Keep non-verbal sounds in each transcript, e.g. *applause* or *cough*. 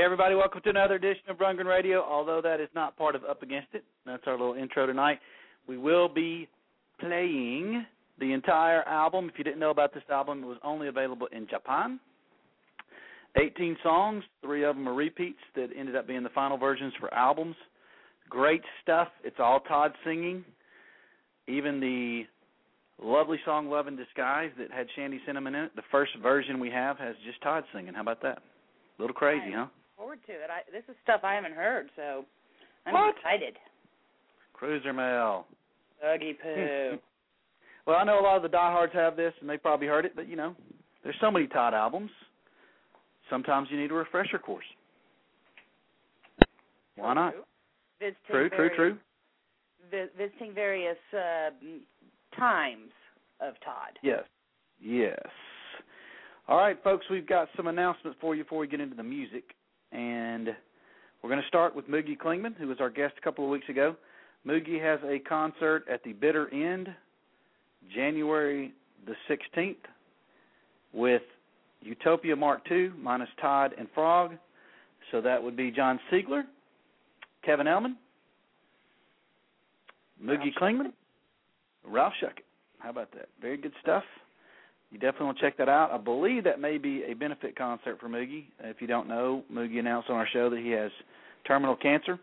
Hey, everybody, welcome to another edition of Rundgren Radio. Although that is not part of Up Against It, that's our little intro tonight. We will be playing the entire album. If you didn't know about this album, it was only available in Japan. 18 songs, three of them are repeats that ended up being the final versions for albums. Great stuff. It's all Todd singing. Even the lovely song Love in Disguise that had Shandi Sinnamon in it, the first version we have has just Todd singing. How about that? A little crazy, huh? Forward to it. I, this is stuff I haven't heard, so I'm What? excited. Cruiser Mel. Doggy *laughs* poo. Well, I know a lot of the diehards have this, and they probably heard it, but you know, there's so many Todd albums. Sometimes you need a refresher course. Why not? Visiting True, true, various, true. vi- visiting various uh, times of Todd. Yes. Yes. All right, folks, we've got some announcements for you before we get into the music. And we're going to start with Moogie Klingman, who was our guest a couple of weeks ago. Moogie has a concert at the Bitter End, January the 16th, with Utopia Mark II minus Todd and Frog. So that would be John Siegler, Kevin Ellman, Moogie Klingman, Ralph Schuckett. How about that? Very good stuff. You definitely want to check that out. I believe that may be a benefit concert for Moogie. If you don't know, Moogie announced on our show that he has terminal cancer.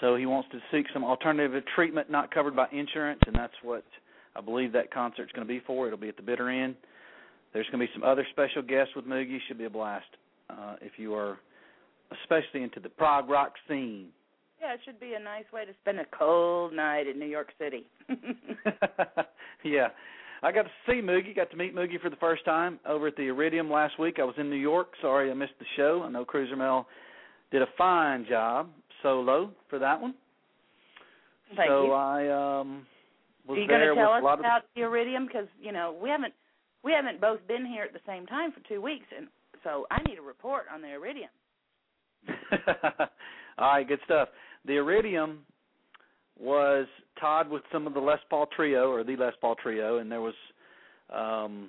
So he wants to seek some alternative treatment not covered by insurance, and that's what I believe that concert's going to be for. It'll be at the bitter end. There's going to be some other special guests with Moogie. Should be a blast uh, if you are especially into the prog rock scene. Yeah, it should be a nice way to spend a cold night in New York City. *laughs* yeah. I got to see Moogie, got to meet Moogie for the first time over at the Iridium last week. I was in New York. Sorry I missed the show. I know Cruiser Mel did a fine job solo for that one. Thank so you. I um was Are you there tell with us a lot of about the Iridium? Because you know we haven't we haven't both been here at the same time for two weeks, and so I need a report on the Iridium. *laughs* All right, good stuff. The Iridium was Todd with some of the Les Paul trio or the Les Paul trio, and there was um,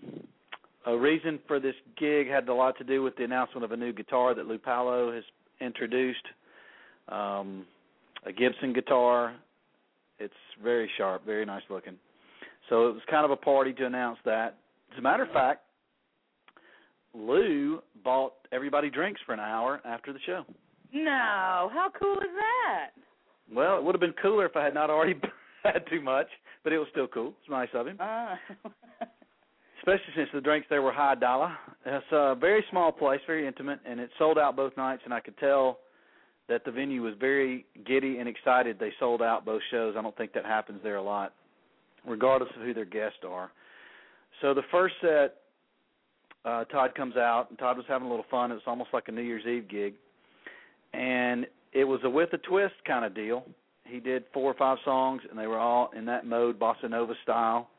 a reason for this gig had a lot to do with the announcement of a new guitar that Lou Pallo has introduced, um, a Gibson guitar. It's very sharp, very nice looking. So it was kind of a party to announce that. As a matter of fact, Lou bought everybody drinks for an hour after the show. No, how cool is that? Well, it would have been cooler if I had not already *laughs* had too much, but it was still cool. It's nice of him, Ah. *laughs* especially since the drinks there were high dollar. It's a very small place, very intimate, and it sold out both nights. And I could tell that the venue was very giddy and excited. They sold out both shows. I don't think that happens there a lot, regardless of who their guests are. So the first set, uh, Todd comes out, and Todd was having a little fun. It was almost like a New Year's Eve gig, and it was a with a twist kind of deal. He did four or five songs, and they were all in that mode, bossa nova style.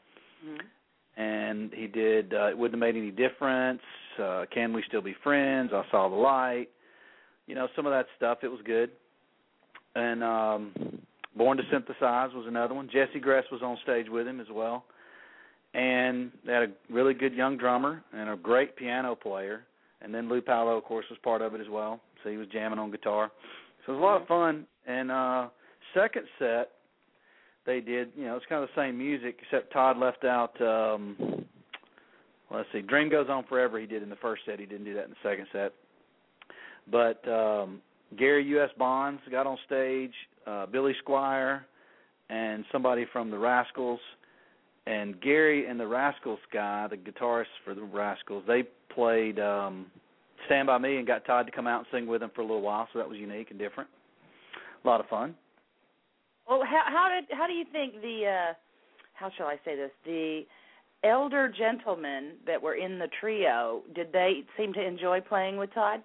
Mhm. And he did uh, "It Wouldn't Have Made Any Difference," uh, "Can We Still Be Friends," "I Saw the Light," you know, some of that stuff. It was good. And um, "Born to Synthesize" was another one. Jesse Gress was on stage with him as well. And they had a really good young drummer and a great piano player. And then Lou Pallo, of course, was part of it as well. So he was jamming on guitar. So it was a lot of fun. And uh second set they did, you know, it's kind of the same music except Todd left out um let's see, Dream Goes On Forever he did in the first set. He didn't do that in the second set. But um Gary US Bonds got on stage, uh Billy Squier and somebody from the Rascals and Gary and the Rascals guy, the guitarist for the Rascals, they played um Stand by Me and got Todd to come out and sing with them for a little while, so that was unique and different. A lot of fun. Well, how how did how do you think the uh how shall I say this the elder gentlemen that were in the trio did they seem to enjoy playing with Todd?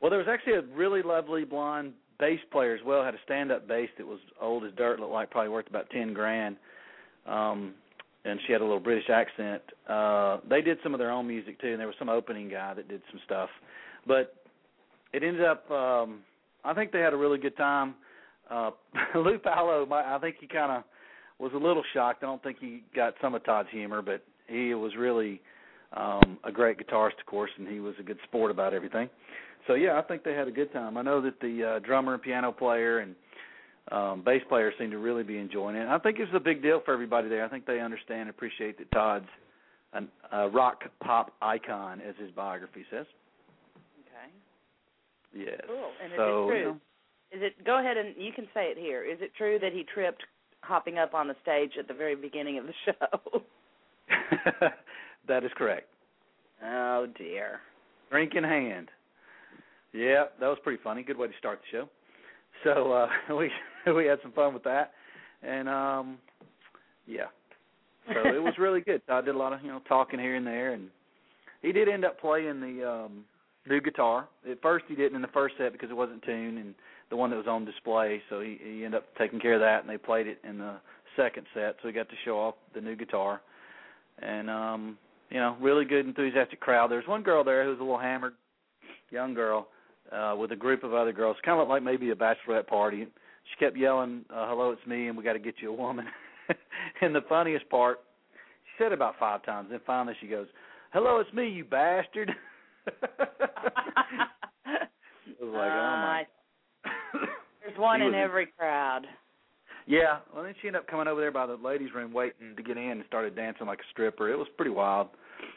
Well, there was actually a really lovely blonde bass player as well. Had a stand-up bass that was old as dirt, looked like probably worth about ten grand. Um, and she had a little British accent. Uh, they did some of their own music too, and there was some opening guy that did some stuff. But it ended up, um, I think they had a really good time. Uh, *laughs* Lou Pallo, my, I think he kind of was a little shocked. I don't think he got some of Todd's humor, but he was really um, a great guitarist, of course, and he was a good sport about everything. So yeah, I think they had a good time. I know that the uh, drummer and piano player and um, bass players seem to really be enjoying it. And I think it was a big deal for everybody there. I think they understand and appreciate that Todd's an, a rock pop icon, as his biography says. Okay. Yes. Cool. And so, is it true? you know, Is it go ahead and you can say it here. Is it true that he tripped hopping up on the stage at the very beginning of the *laughs* show? *laughs* that is correct. oh dear. Drink in hand. Yeah, that was pretty funny. Good way to start the show. So uh *laughs* we *laughs* we had some fun with that. And um yeah. So it was *laughs* really good. I did a lot of, you know, talking here and there and he did end up playing the um new guitar. At first he didn't in the first set because it wasn't tuned and the one that was on display, so he he ended up taking care of that and they played it in the second set, so he got to show off the new guitar. And um, you know, really good enthusiastic crowd. There's one girl there who was a little hammered, young girl, uh, with a group of other girls, kind of like maybe a bachelorette party. She kept yelling, uh, "Hello, it's me, and we got to get you a woman." *laughs* and the funniest part, she said it about five times. Then finally, she goes, "Hello, it's me, you bastard." *laughs* It was like, oh my. *laughs* There's one in every crowd. Yeah, well then she ended up coming over there by the ladies' room waiting to get in and started dancing like a stripper. It was pretty wild.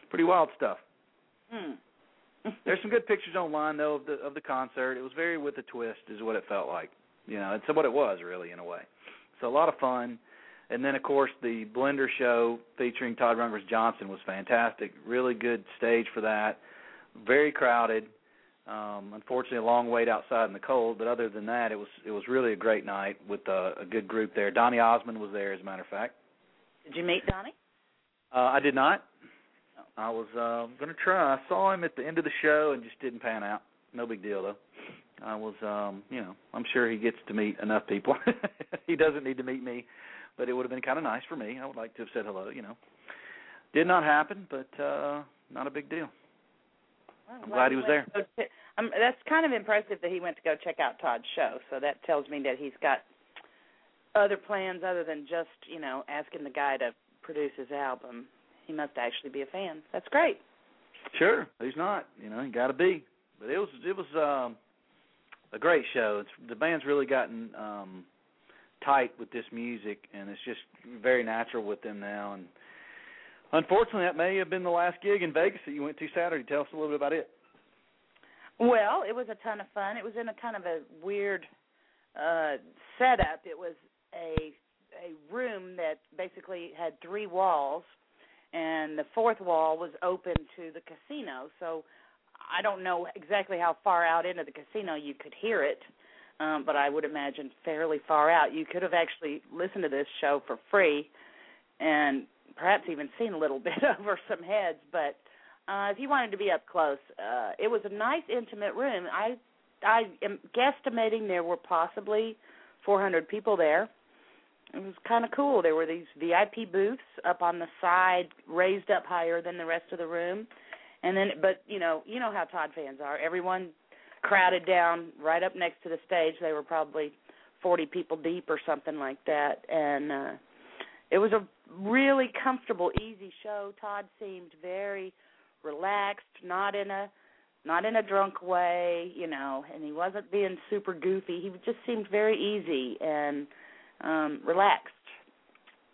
Pretty wild stuff. Hmm. There's some good pictures online though of the of the concert. It was very with a twist is what it felt like. You know, it's what it was really in a way. So a lot of fun. And then of course the Blender show featuring Todd Rundgren Johnson was fantastic. Really good stage for that. Very crowded. Um, unfortunately, a long wait outside in the cold, but other than that, it was it was really a great night with a, a good group there. Donnie Osmond was there, as a matter of fact. Did you meet Donnie? Uh, I did not. I was uh, going to try. I saw him at the end of the show and just didn't pan out. No big deal though. I was, um, you know, I'm sure he gets to meet enough people. *laughs* he doesn't need to meet me, but it would have been kind of nice for me. I would like to have said hello. You know, did not happen, but uh, not a big deal. Well, I'm glad he was there. to Um, that's kind of impressive that he went to go check out Todd's show. So that tells me that he's got other plans other than just you know asking the guy to produce his album. He must actually be a fan. That's great. Sure, he's not? You know, he got to be. But it was it was um, a great show. It's the band's really gotten um, tight with this music, and it's just very natural with them now. And unfortunately, that may have been the last gig in Vegas that you went to Saturday. Tell us a little bit about it. Well, it was a ton of fun. It was in a kind of a weird uh setup. It was a a room that basically had three walls and the fourth wall was open to the casino. So I don't know exactly how far out into the casino you could hear it. Um, but I would imagine fairly far out. You could have actually listened to this show for free and perhaps even seen a little *laughs* bit over some heads, but uh if you wanted to be up close, uh it was a nice intimate room. I I am guesstimating there were possibly 400 people there. It was kind of cool. There were these VIP booths up on the side, raised up higher than the rest of the room. And then but you know, you know how Todd fans are. Everyone crowded down right up next to the stage. They were probably 40 people deep or something like that. And uh it was a really comfortable, easy show. Todd seemed very relaxed, not in a not in a drunk way, you know, and he wasn't being super goofy. He just seemed very easy and um relaxed.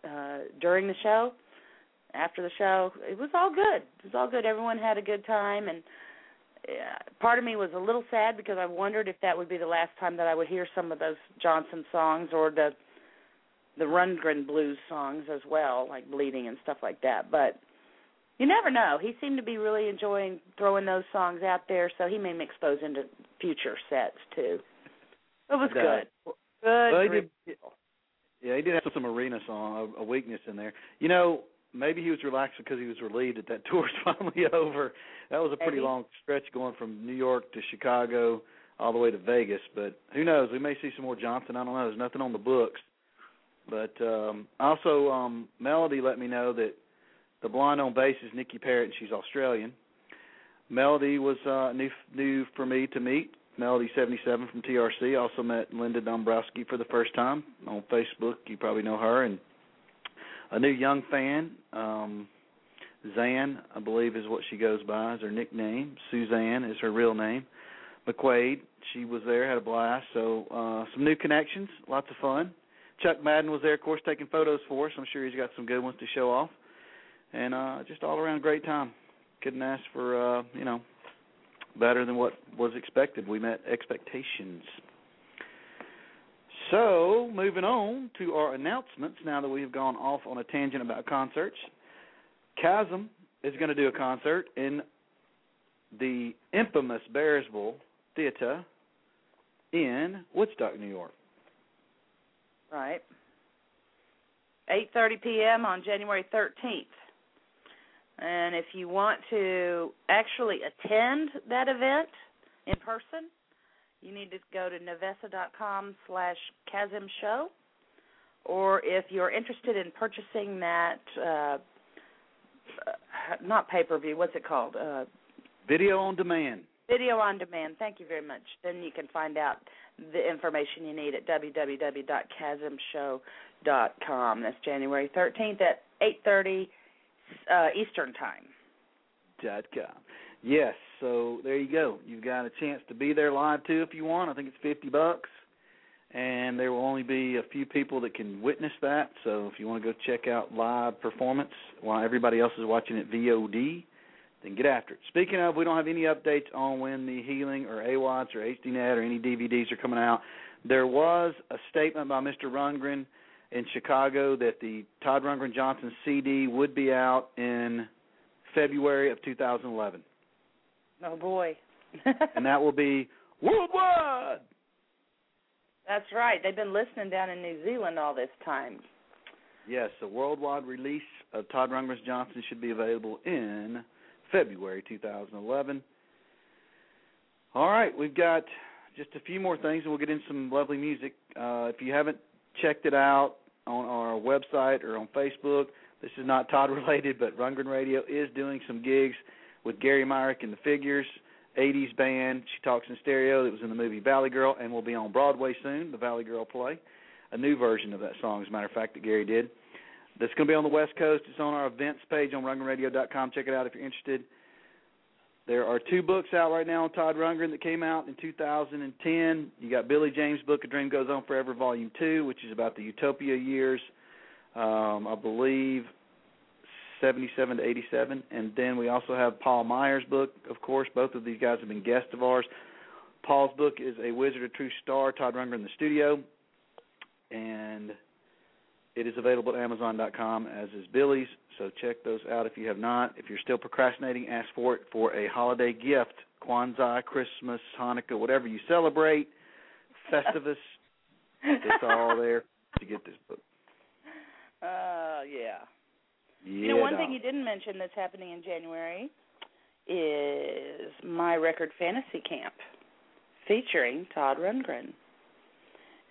Uh during the show, after the show, it was all good. It was all good. Everyone had a good time and part of me was a little sad because I wondered if that would be the last time that I would hear some of those Johnson songs or the the Rundgren blues songs as well, like Bleeding and stuff like that. But you never know. He seemed to be really enjoying throwing those songs out there, so he may mix those into future sets too. It was Uh, good. Good. Well, he did. Yeah, he did have some arena song, a, a weakness in there. You know, maybe he was relaxed because he was relieved that that *laughs* tour's finally over. That was a pretty Maybe. long stretch going from New York to Chicago all the way to Vegas. But who knows? We may see some more Johnson. I don't know. There's nothing on the books. But um also, um Melody let me know that the blonde on bass is Nikki Parrott, and she's Australian. Melody was uh, new new for me to meet. Melody seventy seven from TRC. Also met Linda Dombrowski for the first time on Facebook. You probably know her, and a new young fan, um, Zan, I believe is what she goes by as her nickname. Suzanne is her real name. McQuaid, she was there, had a blast. So uh, some new connections, lots of fun. Chuck Madden was there, of course, taking photos for us. I'm sure he's got some good ones to show off, and uh, just all around great time. Couldn't ask for uh, you know better than what was expected. We met expectations. So, moving on to our announcements now that we have gone off on a tangent about concerts. Chasm is going to do a concert in the infamous Bearsville Theater in Woodstock, New York. Right. 8:30 p.m. on January 13th. And if you want to actually attend that event in person, you need to go to nevessa.com slash chasm show. Or if you're interested in purchasing that, uh, not pay-per-view, what's it called? Uh, Video on demand. Video on demand. Thank you very much. Then you can find out the information you need at www.chasmshow.com. That's January 13th at 8:30 uh, Eastern Time. dot com. Yes, so there you go. You've got a chance to be there live too if you want. I think it's fifty bucks, and there will only be a few people that can witness that. So if you want to go check out live performance while everybody else is watching it VOD, then get after it. Speaking of, we don't have any updates on when the Healing or AWATS or HDNet or any DVDs are coming out. There was a statement by Mr. Rundgren in Chicago that the Todd Rundgren Johnson CD would be out in February of 2011, Oh boy. *laughs* and that will be worldwide. That's right. They've been listening down in New Zealand all this time. Yes, a worldwide release of Todd Rundgren Johnson should be available in February 2011. All right, we've got just a few more things, and we'll get in some lovely music. Uh, if you haven't checked it out on our website or on Facebook, this is not Todd *laughs* related, but Rundgren Radio is doing some gigs with Gary Myrick and the Figures, 80s band. She talks in stereo. That was in the movie Valley Girl, and will be on Broadway soon. The Valley Girl play, a new version of that song, as a matter of fact, that Gary did. That's going to be on the West Coast. It's on our events page on RundgrenRadio.com. Check it out if you're interested. There are two books out right now on Todd Rundgren that came out in 2010. You got Billy James' book, A Dream Goes On Forever, Volume 2, which is about the Utopia years, um, I believe 77 to 87. And then we also have Paul Myers' book, of course. Both of these guys have been guests of ours. Paul's book is A Wizard, a True Star, Todd Rundgren in the Studio. And it is available at Amazon.com, as is Billy's. So check those out if you have not. If you're still procrastinating, ask for it for a holiday gift Kwanzaa, Christmas, Hanukkah, whatever you celebrate, Festivus. it's all there to get this book. Uh, yeah. Yeah, You know, one dog. Thing you didn't mention that's happening in January is My Record Fantasy Camp featuring Todd Rundgren.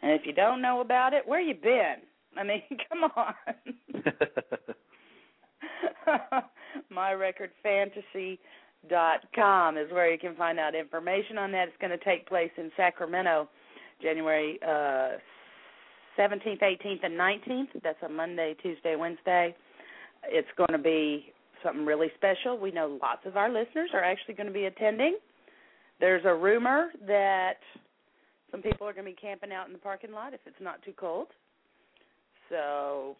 And if you don't know about it, where you been? I mean, *laughs* come on. *laughs* MyRecordFantasy.com is where you can find out information on that. It's going to take place in Sacramento, January uh, 17th, 18th, and 19th. That's a Monday, Tuesday, Wednesday. It's going to be something really special. We know lots of our listeners are actually going to be attending. There's a rumor that some people are going to be camping out in the parking lot if it's not too cold. So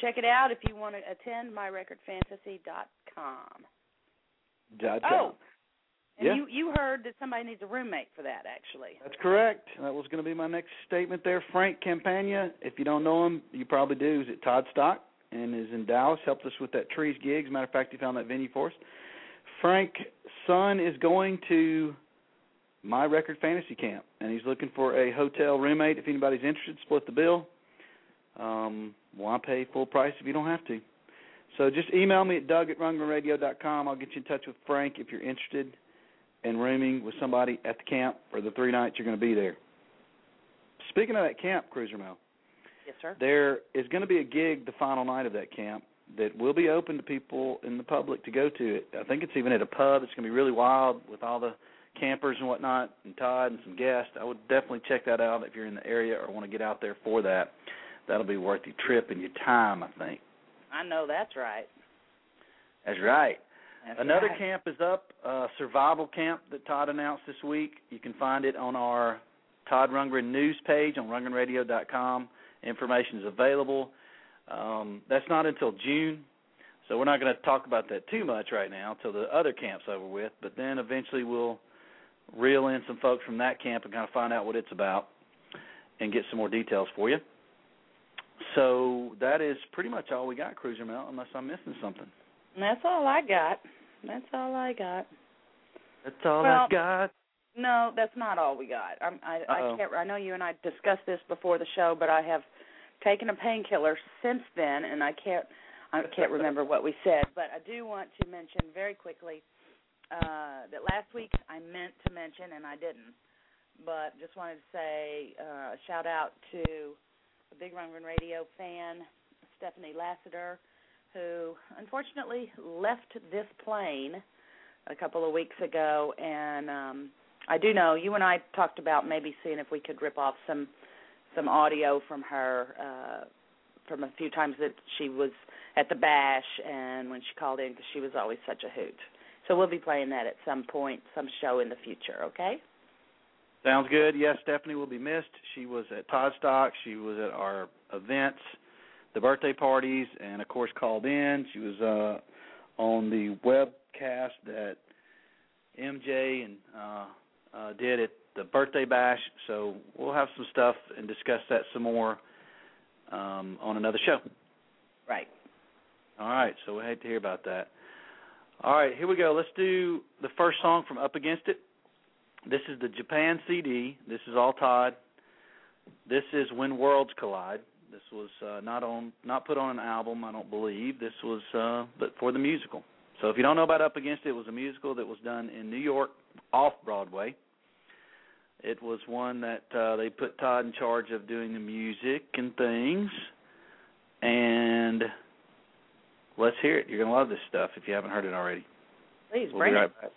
check it out if you want to attend myrecordfantasy.com. Dot Oh, com. and Yeah. you you heard that somebody needs a roommate for that actually. That's correct. That was going to be my next statement there. Frank Campagna, if you don't know him, you probably do. He's at Todd Stock and is in Dallas. Helped us with that Trees gig. As a matter of fact, he found that venue for us. Frank Son is going to My Record Fantasy Camp, and he's looking for a hotel roommate. If anybody's interested, split the bill. Um, why pay full price if you don't have to? So just email me at doug at rundgrenradio.com. I'll get you in touch with Frank if you're interested in rooming with somebody at the camp for the three nights you're going to be there. Speaking of that camp, Cruiser Mel, Yes, sir. there is going to be a gig the final night of that camp that will be open to people in the public to go to it. I think it's even at a pub. It's going to be really wild with all the campers and whatnot, and Todd and some guests. I would definitely check that out if you're in the area or want to get out there for that. That'll be worth your trip and your time, I think. I know that's right. That's right. That's Another right. camp is up, uh, survival camp that Todd announced this week. You can find it on our Todd Rundgren news page on rundgrenradio.com. Information is available. Um, that's not until June, so we're not going to talk about that too much right now until the other camp's over with. But then eventually we'll reel in some folks from that camp and kind of find out what it's about and get some more details for you. So that is pretty much all we got, Cruiser Mount, unless I'm missing something. That's all I got. That's all I got. That's all Well- I've got. No, that's not all we got. I'm, I Uh-oh. I can't. I know you and I discussed this before the show, but I have taken a painkiller since then, and I can't. I can't *laughs* remember what we said, but I do want to mention very quickly uh, that last week I meant to mention and I didn't, but just wanted to say uh, a shout out to a Big Run Radio fan, Stephanie Lassiter, who unfortunately left this plane a couple of weeks ago, and um, I do know you and I talked about maybe seeing if we could rip off some some audio from her uh, from a few times that she was at the bash and when she called in because she was always such a hoot. So we'll be playing that at some point, some show in the future. Okay? Sounds good. Yes, Stephanie will be missed. She was at Todd Stock. She was at our events, the birthday parties, and of course called in. She was uh, on the webcast that MJ and uh, uh, did at the birthday bash. So we'll have some stuff and discuss that some more um, on another show. Right. All right. So we hate to hear about that. All right, here we go. Let's do the first song from Up Against It. This is the Japan CD. This is all Todd. This is When Worlds Collide. This was uh, not on, not put on an album, I don't believe. This was, uh, but for the musical. So if you don't know about Up Against It, it was a musical that was done in New York, off Broadway. It was one that uh, they put Todd in charge of doing the music and things. And let's hear it. You're gonna love this stuff if you haven't heard it already. Please We'll bring be it. back.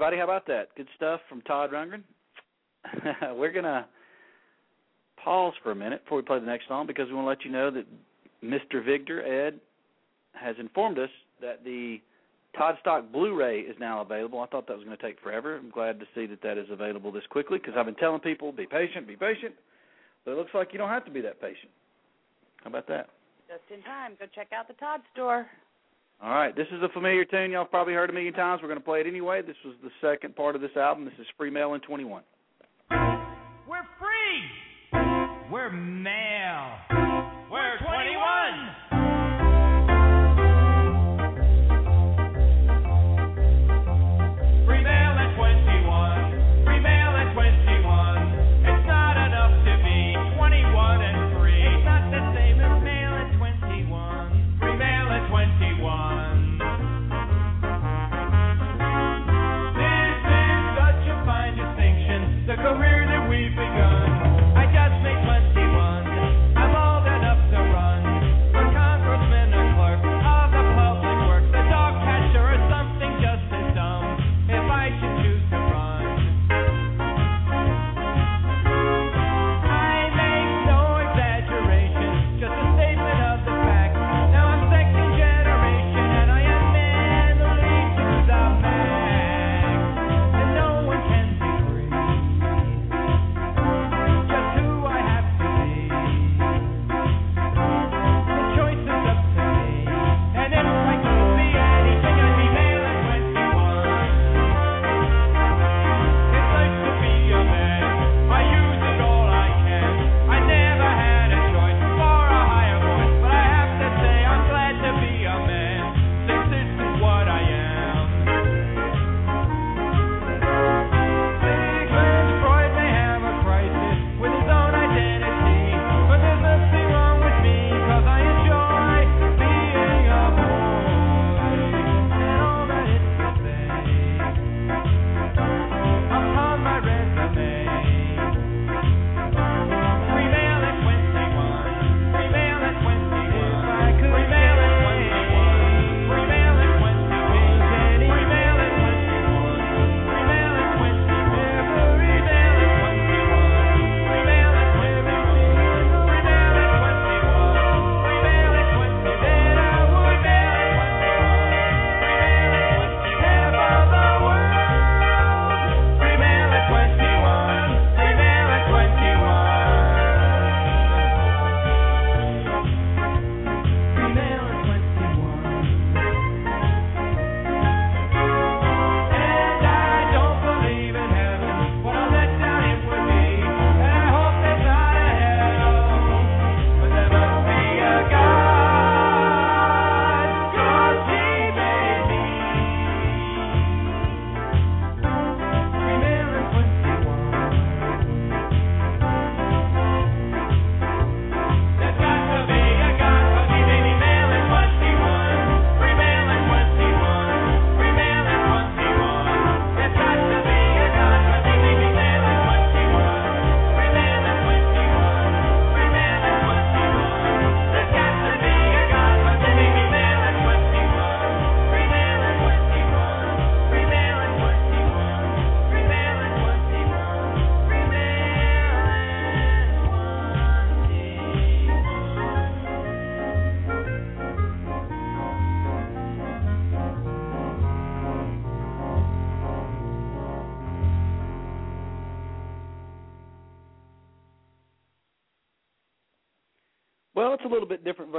Everybody. How about that? Good stuff from Todd Rundgren. *laughs* We're gonna pause for a minute before we play the next song because we want to let you know that Mr. Victor Ed has informed us that the Todd Stock Blu-ray is now available. I thought that was going to take forever. I'm glad to see that that is available this quickly because I've been telling people be patient, be patient, but it looks like you don't have to be that patient. How about that? Just in time. Go check out the Todd store. All right, this is a familiar tune. Y'all probably heard a million times. We're going to play it anyway. This was the second part of this album. This is Free Male in 21. We're free. We're male. We're 21.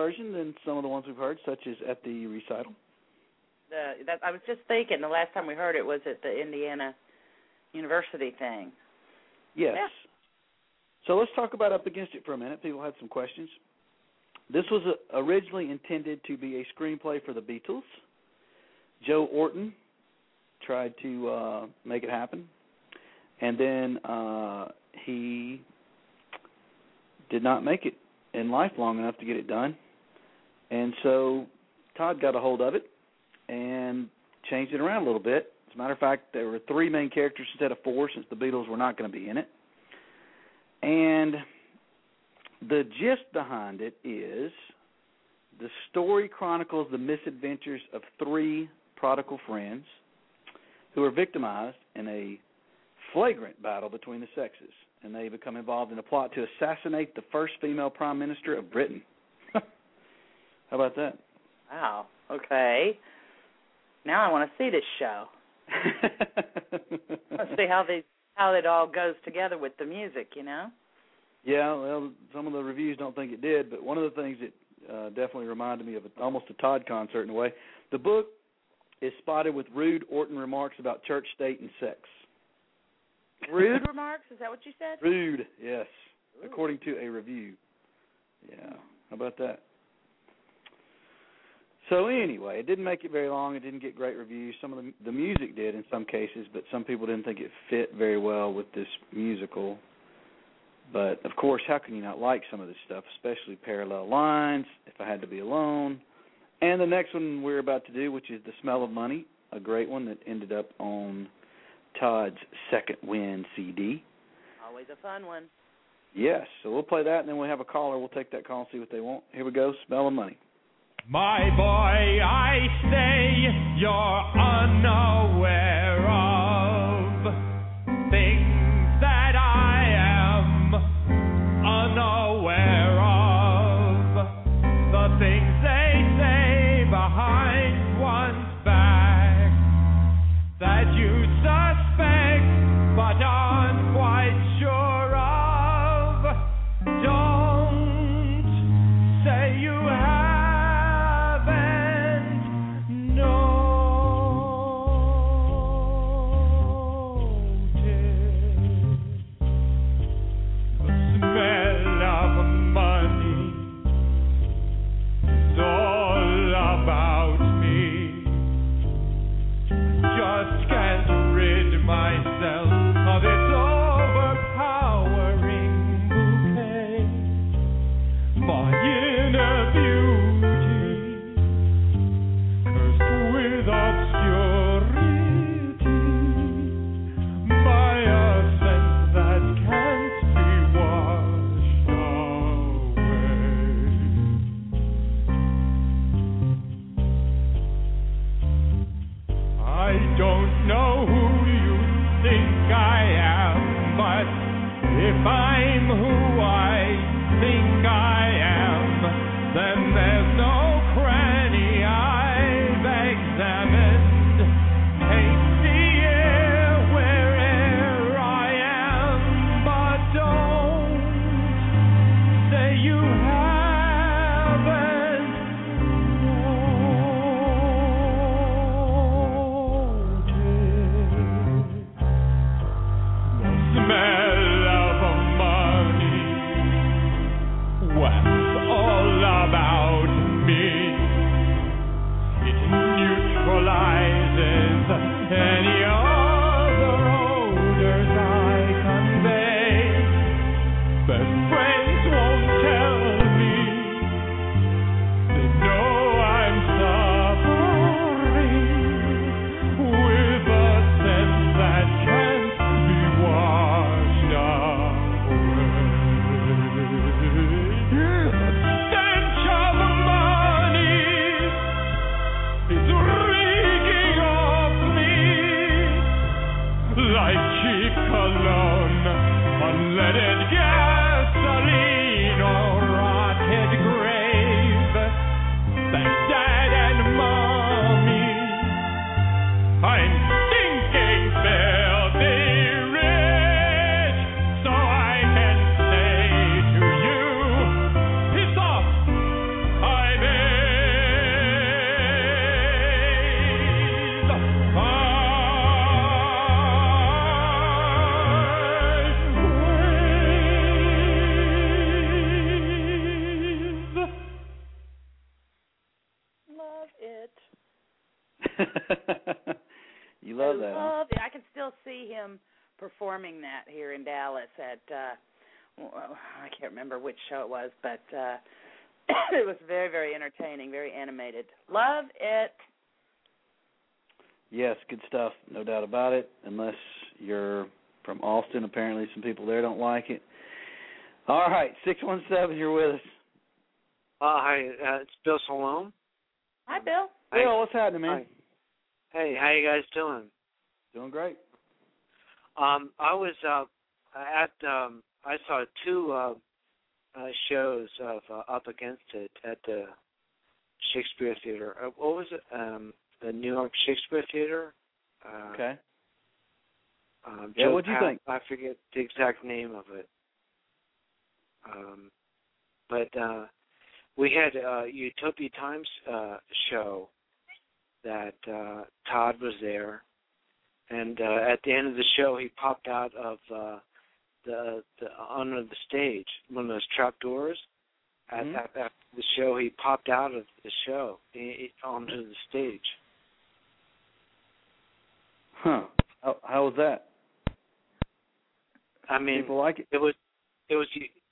Version than some of the ones we've heard, such as at the recital. The, that I was just thinking the last time we heard it was at the Indiana University thing. Yes. Yeah. So let's talk about Up Against It for a minute. People had some questions. This was uh originally intended to be a screenplay for the Beatles. Joe Orton tried to uh, make it happen, and then uh, he did not make it in life long enough to get it done. And so Todd got a hold of it and changed it around a little bit. As a matter of fact, there were three main characters instead of four since the Beatles were not going to be in it. And the gist behind it is the story chronicles the misadventures of three prodigal friends who are victimized in a flagrant battle between the sexes, and they become involved in a plot to assassinate the first female prime minister of Britain. How about that? Wow. Okay. Now I want to see this show. *laughs* Let's see how they how it all goes together with the music. You know. Yeah, well, some of the reviews don't think it did, but one of the things that uh, definitely reminded me of a, almost a Todd concert in a way. The book is spotted with rude Orton remarks about church, state, and sex. Rude *laughs* remarks? Is that what you said? Rude, yes, Ooh. according to a review. Yeah, how about that? So anyway, it didn't make it very long. It didn't get great reviews. Some of the the music did in some cases, but some people didn't think it fit very well with this musical. But of course, how can you not like some of this stuff, especially Parallel Lines, If I Had to Be Alone, and the next one we're about to do, which is The Smell of Money, a great one that ended up on Todd's Second Wind CD. Always a fun one. Yes, so we'll play that, and then we'll have a caller. We'll take that call and see what they want. Here we go, Smell of Money. My boy, I say you're unaware of things still see him performing that here in Dallas at uh well, I can't remember which show it was, but uh *coughs* it was very, very entertaining, very animated. Love it. Yes, good stuff, no doubt about it. Unless you're from Austin, apparently some people there don't like it. All right, six one seven, you're with us. Uh, hi, uh, it's Bill Salome. Hi, Bill. Hi. Bill, what's happening, man? Hi. Hey, how you guys doing? Doing great. Um, I was uh, at um, I saw two uh, uh, shows of uh, Up Against It at the Shakespeare Theater. Uh, what was it? Um, the New York Shakespeare Theater. Uh, Okay. Um, Yeah, what do you think? I forget the exact name of it. Um, but uh, we had a Utopia Times uh, show that uh, Todd was there, and uh, at the end of the show, he popped out of uh, the the under the stage, one of those trap doors. At, Mhm. at, at the show, he popped out of the show he, he- onto the stage. Huh. How, how was that? I mean, People like it. it was it was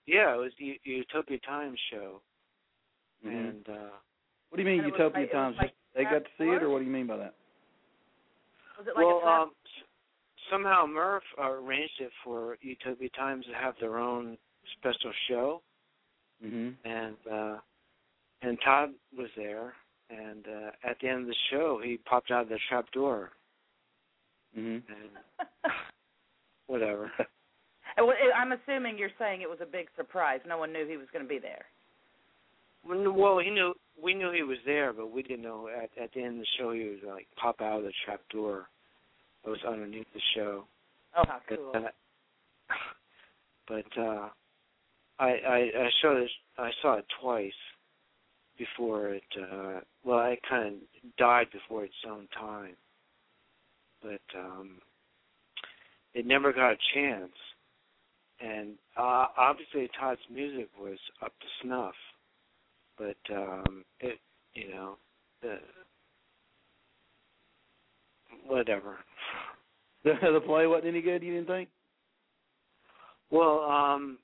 yeah, it was U- Utopia Times show, Mhm. and uh What do you mean And it was Utopia like- Times? like they got to see it, or what do you mean by that? Was it like well, a trap? um, somehow Murph arranged it for Utopia Times to have their own special show, Mhm. and uh and Todd was there, and uh at the end of the show, he popped out of the trap door, Mhm. and *laughs* whatever. Uh, well, I'm assuming you're saying it was a big surprise. No one knew he was going to be there. Well, he knew we knew he was there, but we didn't know at at the end of the show he would like pop out of the trap door that was underneath the show. Oh, how But cool! uh, *laughs* but uh, I I I saw this I saw it twice before it. uh Well, I kind of died before its own time, but um it never got a chance. And uh, obviously Todd's music was up to snuff, but um it you know the whatever. The *laughs* the play wasn't any good. You didn't think? Well, um,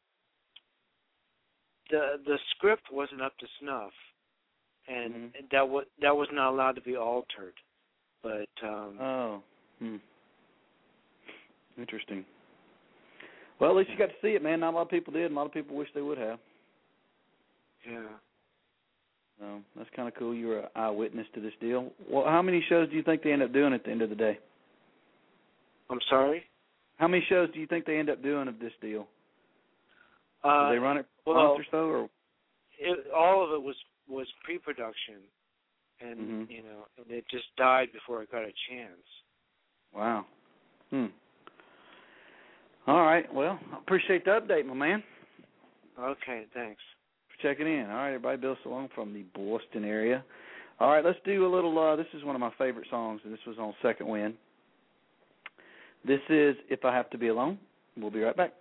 the the script wasn't up to snuff, and Mhm. that was that was not allowed to be altered. But um, Oh. Hmm. Interesting. Well, at least you got to see it, man. Not a lot of people did. and A lot of people wish they would have. yeah, So that's kind of cool. You were an eyewitness to this deal. Well, how many shows do you think they end up doing at the end of the day? I'm sorry. How many shows do you think they end up doing of this deal? Uh, Did they run it well, month or so, or it, all of it was was pre-production, and Mhm. you know, and it just died before it got a chance. wow? Hmm. All right. Well, I appreciate the update, my man. Okay, thanks. For checking in. All right, everybody. Bill Salone from the Boston area. All right, let's do a little. uh This is one of my favorite songs, and this was on Second Wind. This is "If I Have to Be Alone." We'll be right back.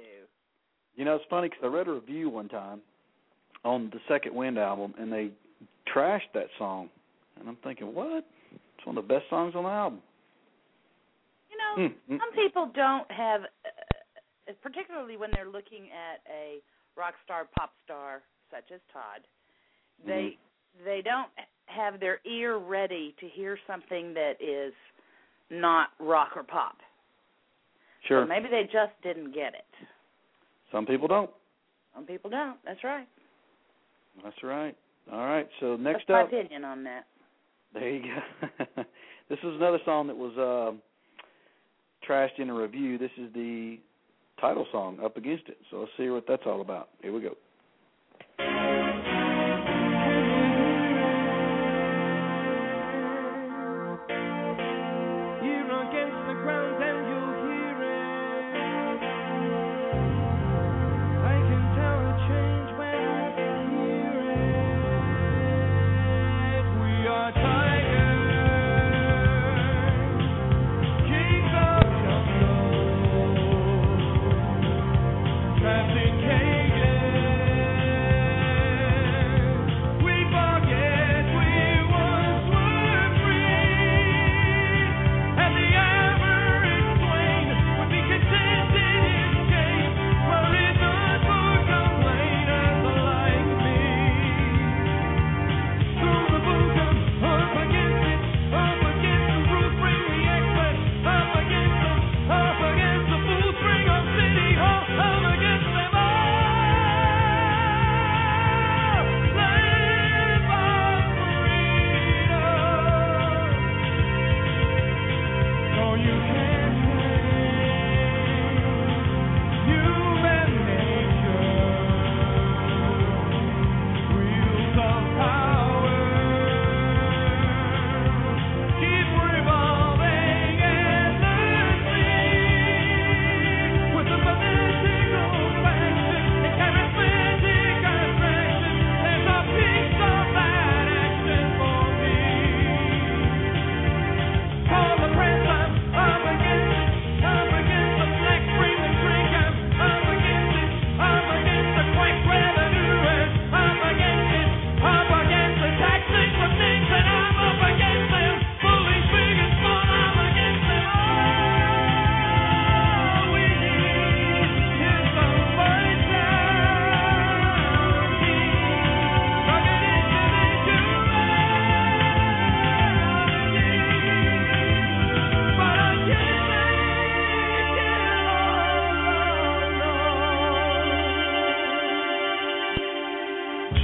Too. You know, it's funny because I read a review one time on the Second Wind album, and they trashed that song, and I'm thinking, what? It's one of the best songs on the album. You know, Mm, mm, some people don't have, uh, particularly when they're looking at a rock star, pop star such as Todd, they they don't have their ear ready to hear something that is not rock or pop. Sure. So maybe they just didn't get it. Some people don't. Some people don't. That's right. That's right. All right. So next That's my up, opinion on that. there you go. *laughs* this is another song that was um trashed in a review. This is the title song, "Up Against It." So let's see what that's all about. Here we go.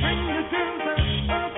Bring the tunes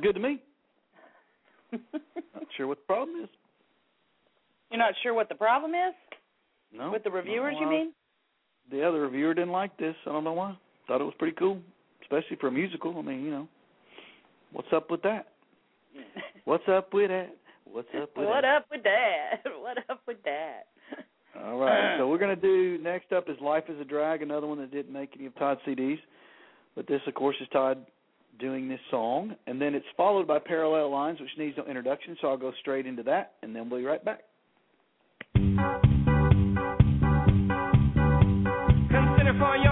Sounds good to me. Not sure what the problem is. You're not sure what the problem is No. with the reviewers, you mean? The other reviewer didn't like this. I don't know why. Thought it was pretty cool, especially for a musical. I mean, you know, what's up with that? *laughs* What's up with that? What's up with that? what that? up with that? *laughs* What up with that? All right. *clears throat* So we're gonna do next up is Life is a Drag, another one that didn't make any of Todd's CDs. But this of course is Todd doing this song, and then it's followed by Parallel Lines, which needs no introduction, so I'll go straight into that, and then we'll be right back. Consider for your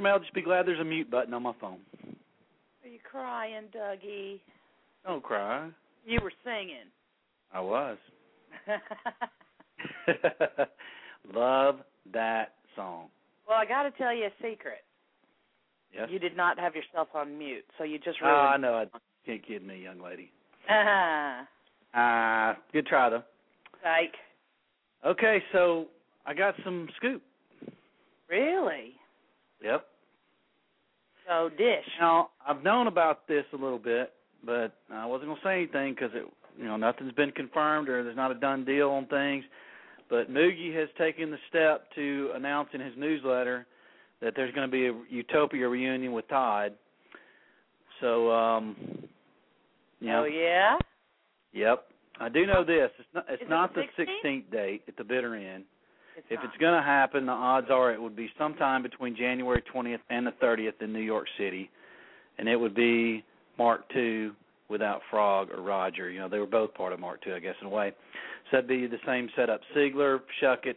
Mail, just be glad there's a mute button on my phone. Are you crying, Dougie? Don't cry. You were singing. I was. *laughs* Love that song. well, I got to tell you a secret. Yes. You did not have yourself on mute, so you just Oh, I ruined. know. I can't kid me, young lady. *laughs* Ah, Uh, good try though. psych. Okay, so I got some scoop. Really? Yep. So dish. Now I've known about this a little bit, but I wasn't gonna say anything because it, you know, nothing's been confirmed or there's not a done deal on things. But Moogy has taken the step to announce in his newsletter that there's going to be a Utopia reunion with Todd. So, um, you know, Oh yeah. yep. I do know this. It's not. It's Is not the the 16th? 16th date at the bitter end. It's If not. it's going to happen, the odds are it would be sometime between January 20th and the 30th in New York City, and it would be Mark II without Frog or Roger. You know, they were both part of Mark II, I guess, in a way. So that'd be the same setup: Siegler, Schuckett,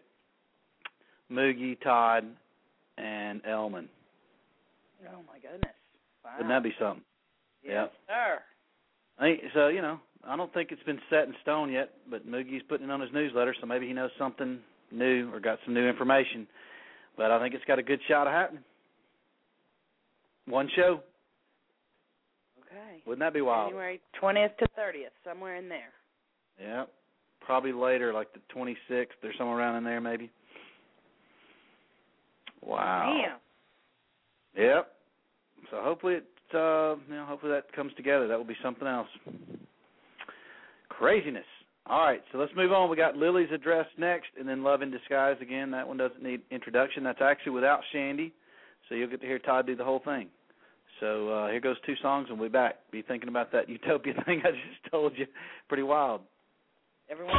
Moogy, Todd, and Ellman. Oh my goodness. Wow. Wouldn't that be something? Yes, sir. I think, so you know, I don't think it's been set in stone yet, but Moogy's putting it on his newsletter, so maybe he knows something new or got some new information. But I think it's got a good shot of happening. One show, Okay. wouldn't that be wild? January twentieth to thirtieth, somewhere in there. Yeah, probably later, like the 26th or somewhere around in there, maybe. Wow. Damn. Yep. So hopefully it, uh, you know, hopefully that comes together. That will be something else. Craziness. All right, so let's move on. We got Lily's address next, and then Love in Disguise again. That one doesn't need introduction. That's actually without Shandi, so you'll get to hear Todd do the whole thing. So uh, here goes two songs, and we'll be back. Be thinking about that *laughs* Utopia thing I just told you. Pretty wild. Everyone.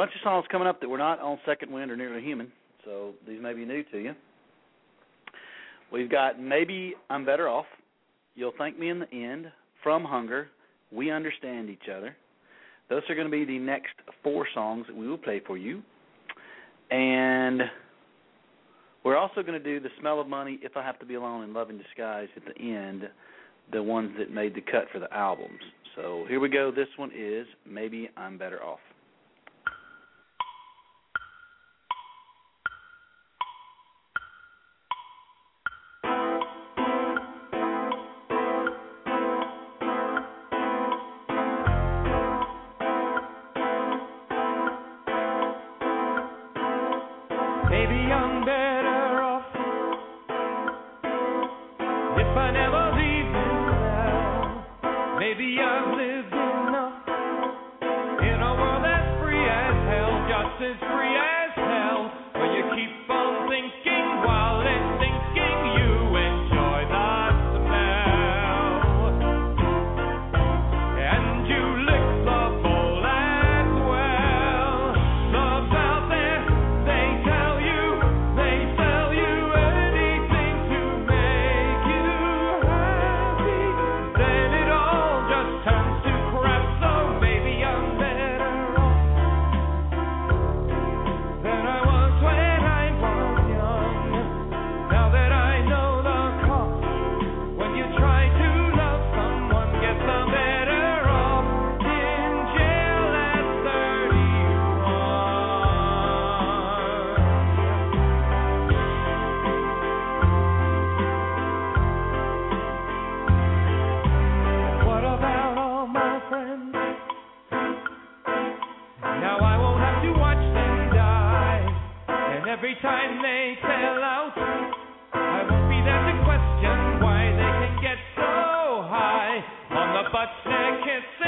bunch of songs coming up that were not on Second Wind or Nearly Human, so these may be new to you. We've got Maybe I'm Better Off, You'll Thank Me in the End, From Hunger, We Understand Each Other. Those are going to be the next four songs that we will play for you. And we're also going to do The Smell of Money, If I Have to Be Alone, and Love in Disguise at the end, the ones that made the cut for the albums. So here we go. This one is Maybe I'm Better Off. every time they sell out. I won't be there to question why they can get so high on the butt naked.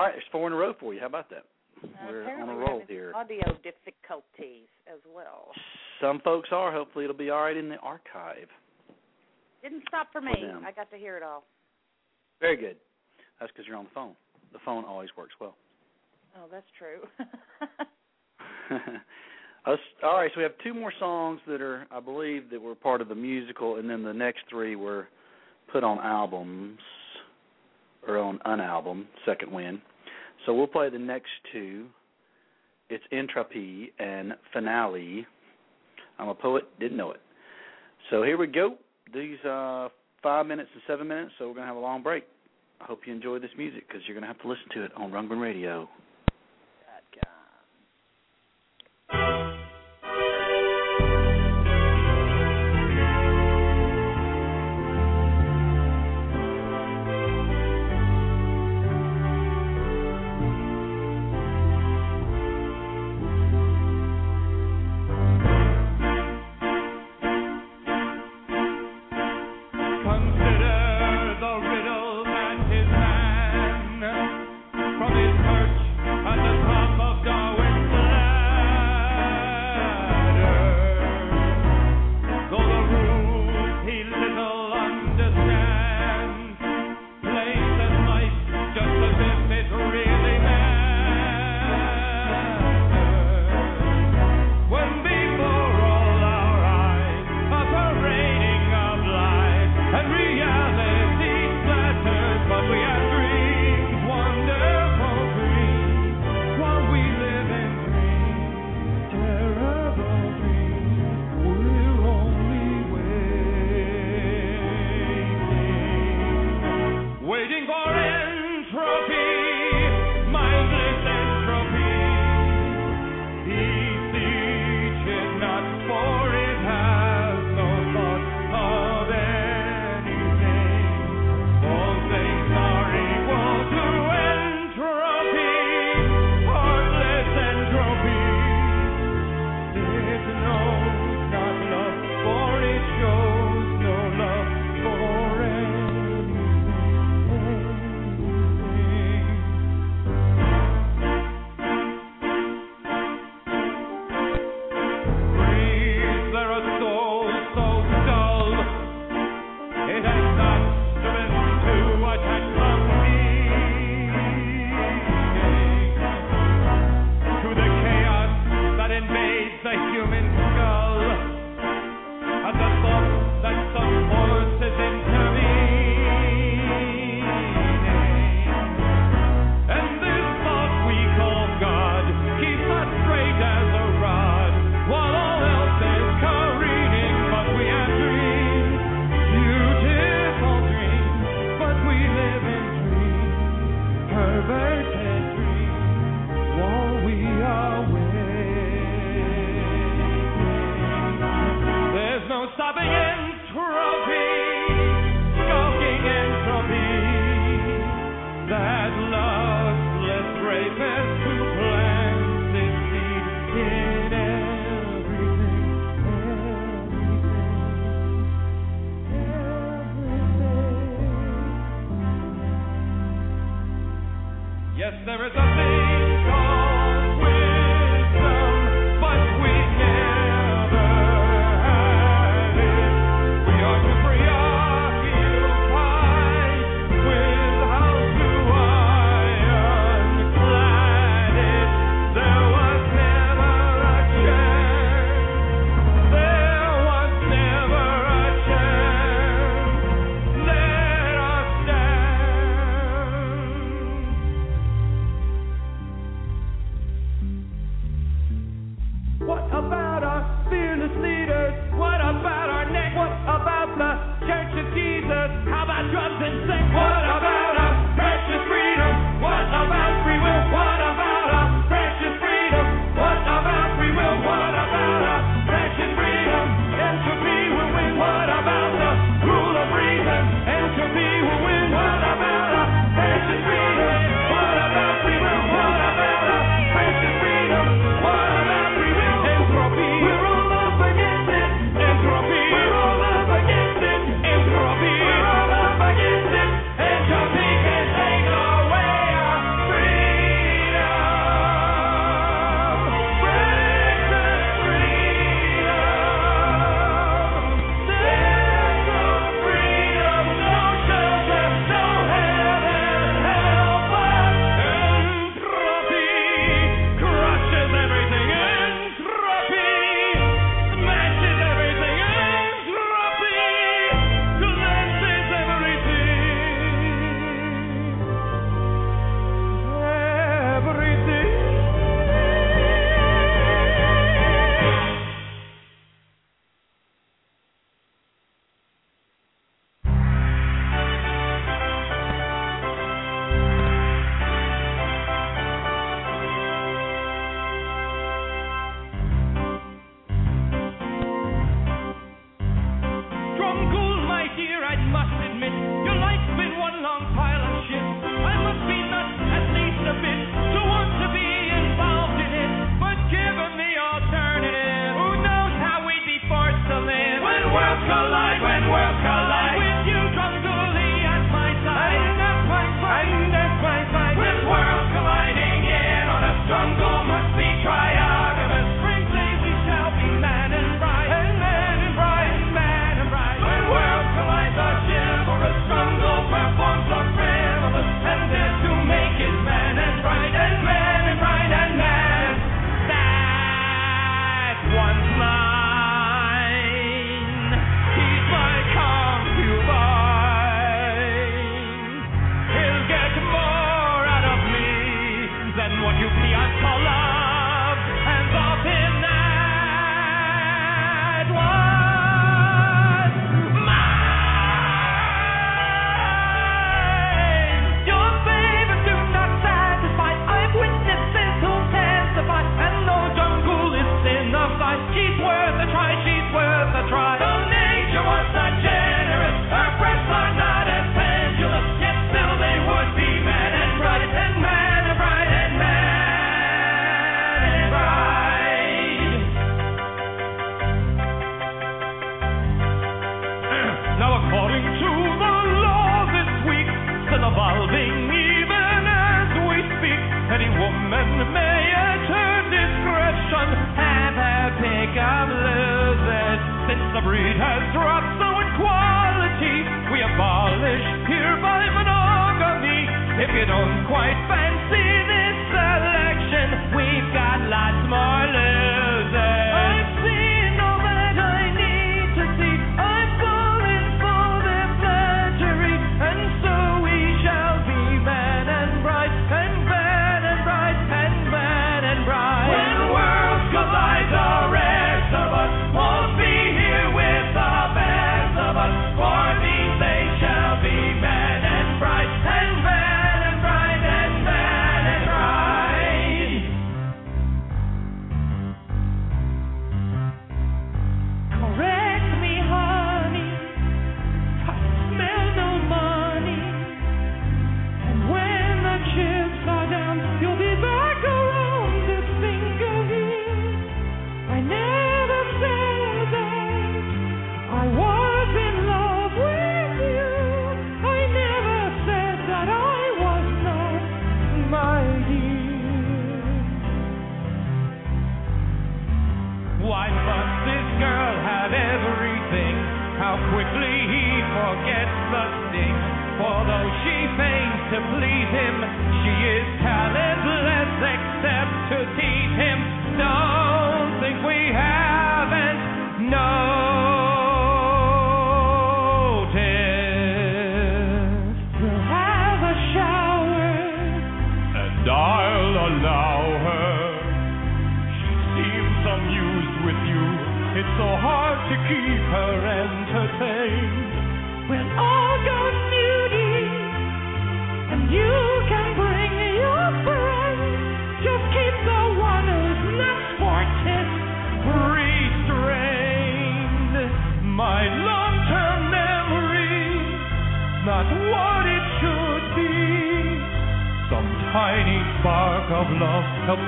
All right, it's four in a row for you. How about that? We're uh, on a roll here. Audio difficulties as well. Some folks are. Hopefully, it'll be all right in the archive. Didn't stop for me. For I got to hear it all. Very good. That's because you're on the phone. The phone always works well. Oh, that's true. *laughs* *laughs* All right, so we have two more songs that are, I believe, that were part of the musical, and then the next three were put on albums or on an album, Second Wind. So we'll play the next two. It's Entropy and Finale. I'm a poet, didn't know it. So here we go. These uh, five minutes and seven minutes, so we're going to have a long break. I hope you enjoy this music because you're going to have to listen to it on Rundgren Radio.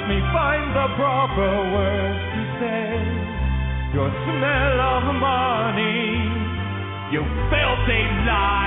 me find the proper words to say. Your smell of money, you filthy liar.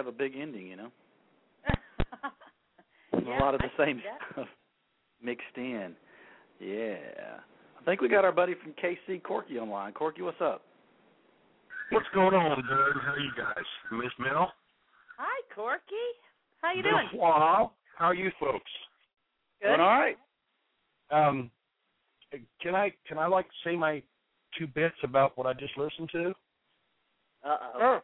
Have a big ending, you know. *laughs* Yeah, a lot of the can same stuff mixed in. Yeah. I think we got our buddy from KC Corky online. Corky, what's up? What's going on, Doug? How you guys? Miss Mel? Hi, Corky. How you doing? a while. How are you folks? Good. Doing all right. Um, can I can I like say my two bits about what I just listened to? Uh oh.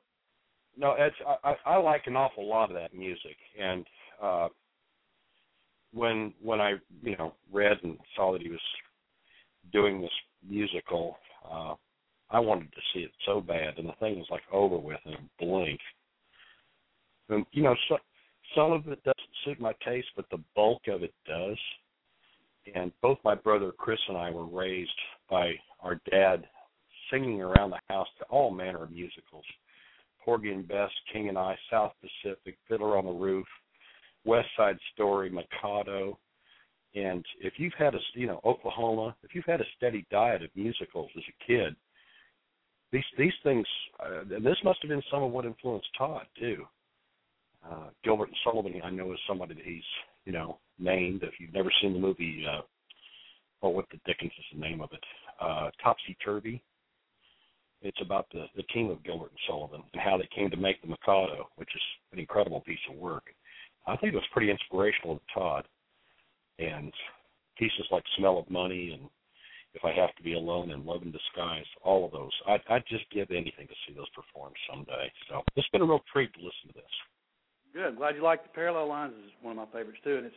No, it's I, I like an awful lot of that music, and uh, when when I you know read and saw that he was doing this musical, uh, I wanted to see it so bad, and the thing was like over with in a blink. And you know, so, some of it doesn't suit my taste, but the bulk of it does. And both my brother Chris and I were raised by our dad singing around the house to all manner of musicals. Porgy and Bess, King and I, South Pacific, Fiddler on the Roof, West Side Story, Mikado, and if you've had a you know Oklahoma, if you've had a steady diet of musicals as a kid, these these things, uh, and this must have been some of what influenced Todd too. Uh, Gilbert and Sullivan, I know, is somebody that he's you know named. If you've never seen the movie, uh, oh, what the dickens is the name of it? Uh, Topsy Turvy. It's about the the team of Gilbert and Sullivan and how they came to make the Mikado, which is an incredible piece of work. I think it was pretty inspirational to Todd. And pieces like Smell of Money and If I Have to Be Alone and Love in Disguise, all of those. I'd, I'd just give anything to see those performed someday. So it's been a real treat to listen to this. Good. Glad you like the Parallel Lines is one of my favorites too. And it's,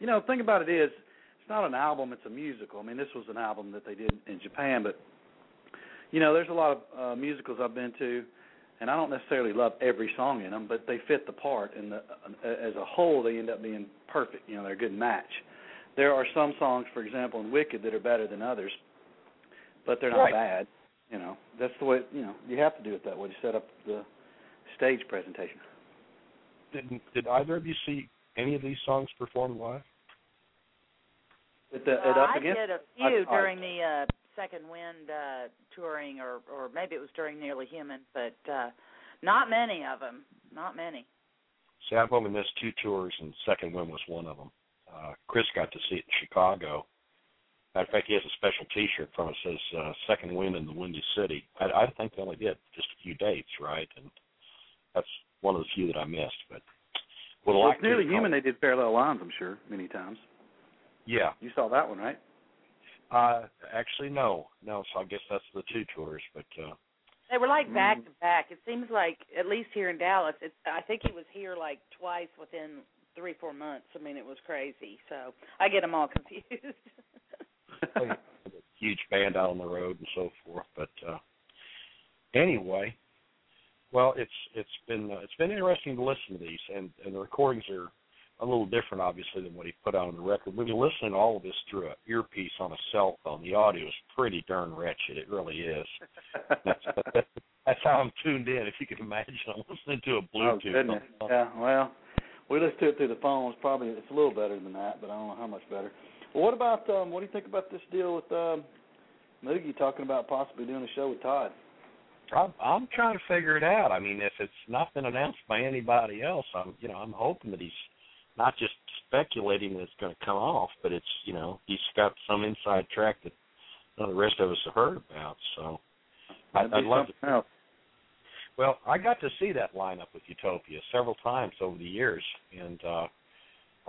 you know, the thing about it is, it's not an album; it's a musical. I mean, this was an album that they did in Japan, but you know, there's a lot of uh, musicals I've been to, and I don't necessarily love every song in them, but they fit the part, and the, uh, as a whole, they end up being perfect. You know, they're a good match. There are some songs, for example, in Wicked that are better than others, but they're not Right. bad. You know, that's the way. You know, you have to do it that way to set up the stage presentation. Did, did either of you see any of these songs performed live? At the, Uh, at up I did a I- few I- during the uh, Second Wind uh, touring, or or maybe it was during Nearly Human, but uh, not many of them. Not many. See, I've only missed two tours, and Second Wind was one of them. Uh, Chris got to see it in Chicago. Matter of fact, he has a special T-shirt from it says uh, "Second Wind in the Windy City." I, I think they only did just a few dates, right? And that's one of the few that I missed. But would well, like it's nearly human. They did parallel lines. I'm sure many times. Yeah. You saw that one, right? Uh, actually, no, no. So I guess that's the two tours. But uh, They were like back Mm. to back. It seems like at least here in Dallas, it's I think he was here like twice within three four months. I mean, it was crazy. So I get them all *laughs* confused. *laughs* a huge band out on the road and so forth. But uh, anyway, well, it's it's been uh, it's been interesting to listen to these, and and the recordings are a little different, obviously, than what he put out on the record. When you're listening to all of this through an earpiece on a cell phone, the audio is pretty darn wretched. It really is. That's, *laughs* that's, that's how I'm tuned in. If you can imagine, I'm listening to a Oh Bluetooth. goodness. Yeah. Well, we listen to it through the phone. It's probably it's a little better than that, but I don't know how much better. Well, what about um what do you think about this deal with um Moogy talking about possibly doing a show with Todd? I'm, I'm trying to figure it out. I mean, if it's not been announced by anybody else, I'm you know I'm hoping that he's not just speculating that it's going to come off, but it's you know he's got some inside track that none of the rest of us have heard about. So I'd, That'd be I'd love to. else. Well, I got to see that lineup with Utopia several times over the years, and uh,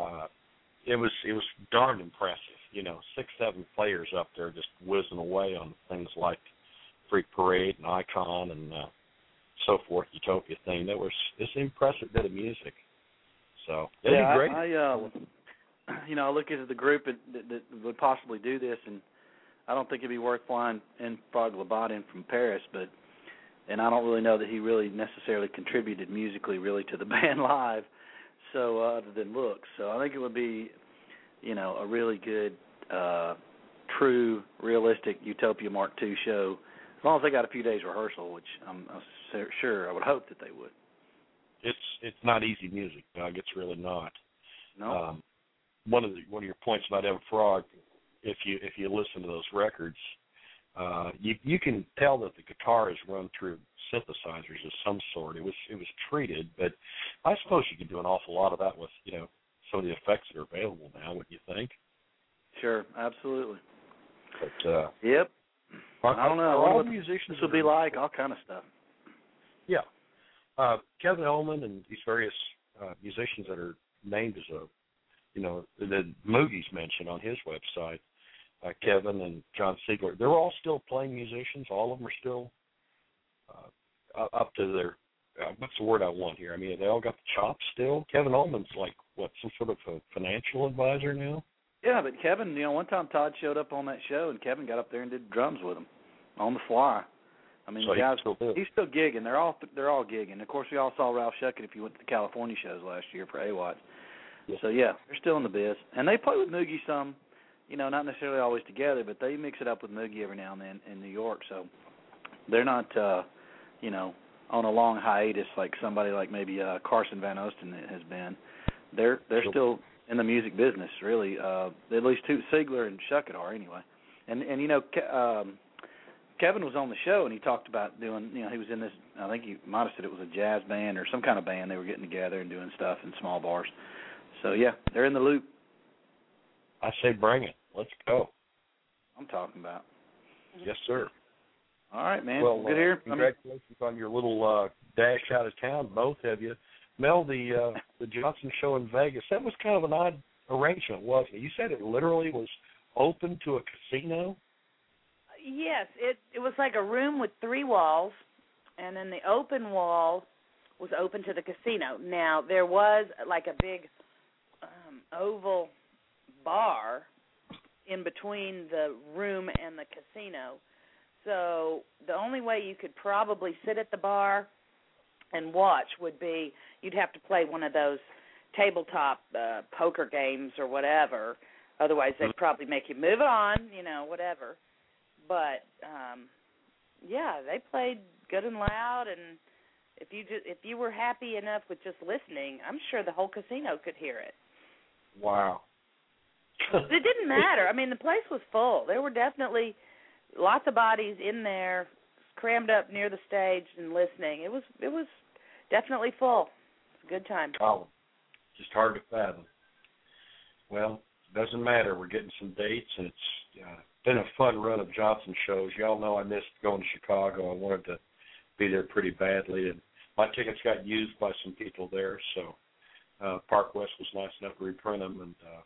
uh, it was it was darn impressive. You know, six seven players up there just whizzing away on things like Freak Parade and Icon and uh, so forth. Utopia thing. That was it's impressive bit of music. So it'd yeah, be great. I, I uh, *clears throat* you know, I look at the group that, that, that would possibly do this, and I don't think it'd be worth flying in Frog Labat in from Paris, but and I don't really know that he really necessarily contributed musically really to the *laughs* band live, so uh, other than looks. So I think it would be, you know, a really good, uh, true, realistic Utopia Mark II show. As long as they got a few days rehearsal, which I'm, I'm sure I would hope that they would. It's it's not easy music, Doug. It's really not. No. Um, one of the one of your points about Evan Frog, if you if you listen to those records, uh, you you can tell that the guitar is run through synthesizers of some sort. It was it was treated, but I suppose you can do an awful lot of that with you know some of the effects that are available now. Wouldn't you think? Sure, absolutely. But uh, Yep. are, I don't know. Are all what musicians This would be like all kind of stuff. Yeah. Uh, Kevin Ellman and these various uh, musicians that are named as a, you know, that Moogy's mentioned on his website, uh, Kevin and John Siegler, they're all still playing musicians. All of them are still uh, up- to their, uh, what's the word I want here? I mean, they all got the chops still. Kevin Ellman's like, what, some sort of a financial advisor now? Yeah, but Kevin, you know, one time Todd showed up on that show, and Kevin got up there and did drums with him on the fly. I mean, So the guys, still he's still gigging. They're all they're all gigging. Of course, we all saw Ralph Schuckett if you went to the California shows last year for AWATS. Yeah. So yeah, they're still in the biz, and they play with Moogy some. You know, not necessarily always together, but they mix it up with Moogy every now and then in New York. So they're not, uh, you know, on a long hiatus like somebody like maybe uh, Carson Van Osten has been. They're they're Sure. still in the music business, really. Uh, at least two Siegler and Schuckett are anyway. And and you know, um, Kevin was on the show and he talked about doing. You know, he was in this. I think he might have said it was a jazz band or some kind of band. They were getting together and doing stuff in small bars. So yeah, they're in the loop. I say bring it. Let's go. I'm talking about. Yes, sir. All right, man. Well, good uh, here. Congratulations on your little uh, dash out of town, both of you. Mel, the uh, the Johnson show in Vegas, that was kind of an odd arrangement, wasn't it? You said it literally was open to a casino. Yes, it it was like a room with three walls, and then the open wall was open to the casino. Now there was like a big um, oval bar in between the room and the casino. So the only way you could probably sit at the bar and watch would be you'd have to play one of those tabletop uh, poker games or whatever. Otherwise, they'd probably make you move on, you know, whatever. But um yeah, they played good and loud and if you just if you were happy enough with just listening, I'm sure the whole casino could hear it. Wow. It didn't matter. I mean, the place was full. There were definitely lots of bodies in there, crammed up near the stage and listening. It was it was definitely full. It's a good time. Colin. Just hard to fathom. Well, doesn't matter. We're getting some dates, and it's uh, been a fun run of Johnson shows. Y'all know I missed going to Chicago. I wanted to be there pretty badly, and my tickets got used by some people there. So uh, Park West was nice enough to reprint them, and uh,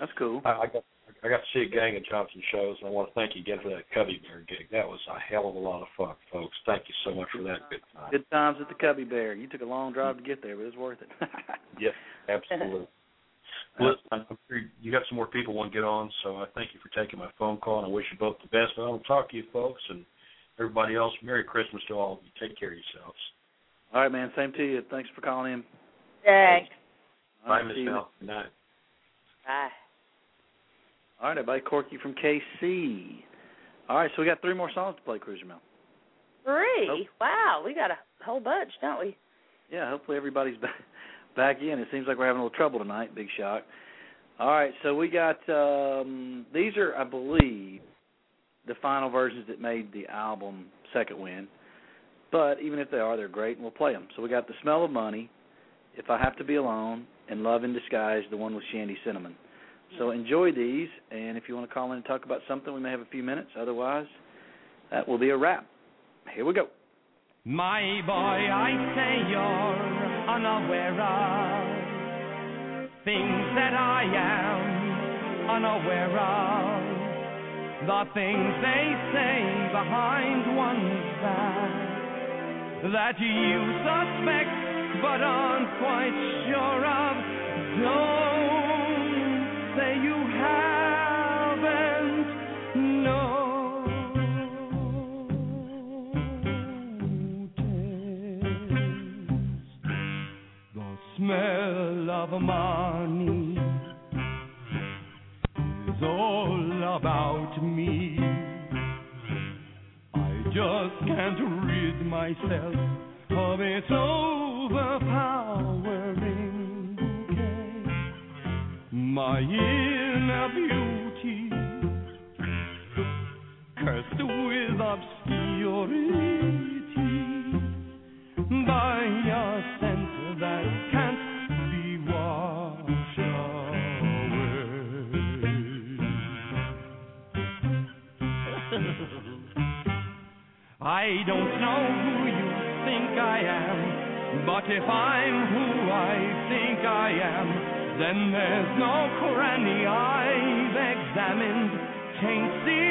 that's cool. I, I got I got to see a gang of Johnson shows, and I want to thank you again for that Cubby Bear gig. That was a hell of a lot of fun, folks. Thank you so much for that. Good time. Good times at the Cubby Bear. You took a long drive to get there, but it was worth it. Yes, *laughs* absolutely. Listen, I'm sure you got some more people want to get on, so I thank you for taking my phone call, and I wish you both the best. But I will talk to you, folks, and everybody else. Merry Christmas to all of you. Take care of yourselves. All right, man. Same to you. Thanks for calling in. Thanks. Bye, Miss. Mel. Good night. Bye. All right, everybody. Corky from KC. All right, so we got three more songs to play, Cruiser Mel. Three. Nope. Wow, we got a whole bunch, don't we? Yeah, hopefully everybody's *laughs* back back in. It seems like we're having a little trouble tonight. Big shock. All right, so we got um, these are, I believe, the final versions that made the album Second Wind. But even if they are, they're great, and we'll play them. So we got The Smell of Money, If I Have to Be Alone, and Love in Disguise, the one with Shandi Sinnamon. So enjoy these, and if you want to call in and talk about something, we may have a few minutes. Otherwise, that will be a wrap. Here we go. My boy, I say you're unaware of, things that I am unaware of, the things they say behind one's back that you suspect but aren't quite sure of. Don't smell of money is all about me. I just can't rid myself of its overpowering bouquet. My inner beauty, cursed with obscurity by I don't know who you think I am, but if I'm who I think I am, then there's no cranny I've examined, can't see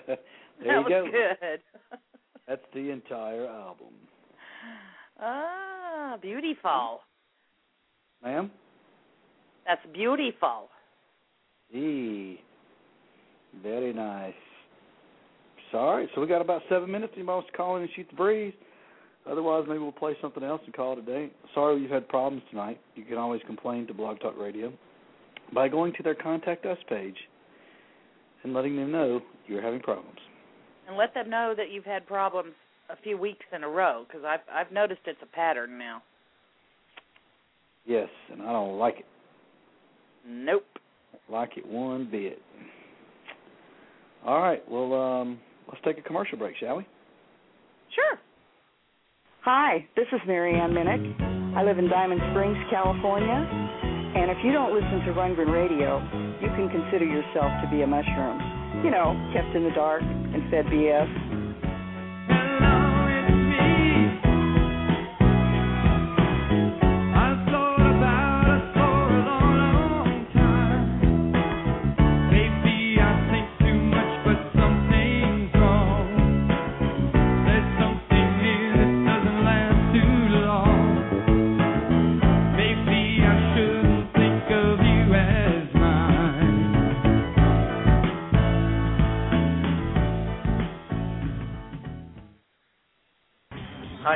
*laughs* there that you go. good. *laughs* That's the entire album. ah, beautiful. Ma'am? That's beautiful. E. Very nice. Sorry, so we got about seven minutes. Anybody wants to call in and shoot the breeze? Otherwise, maybe we'll play something else and call it a day. Sorry you've had problems tonight. You can always complain to Blog Talk Radio by going to their Contact Us page and letting them know you're having problems. And let them know that you've had problems a few weeks in a row because I've I've noticed it's a pattern now. Yes, and I don't like it. Nope. Like it one bit. All right, well, um, let's take a commercial break, shall we? Sure. Hi, this is Marianne Minnick. I live in Diamond Springs, California. And if you don't listen to Rundgren Radio, you can consider yourself to be a mushroom. You know, kept in the dark and fed BS.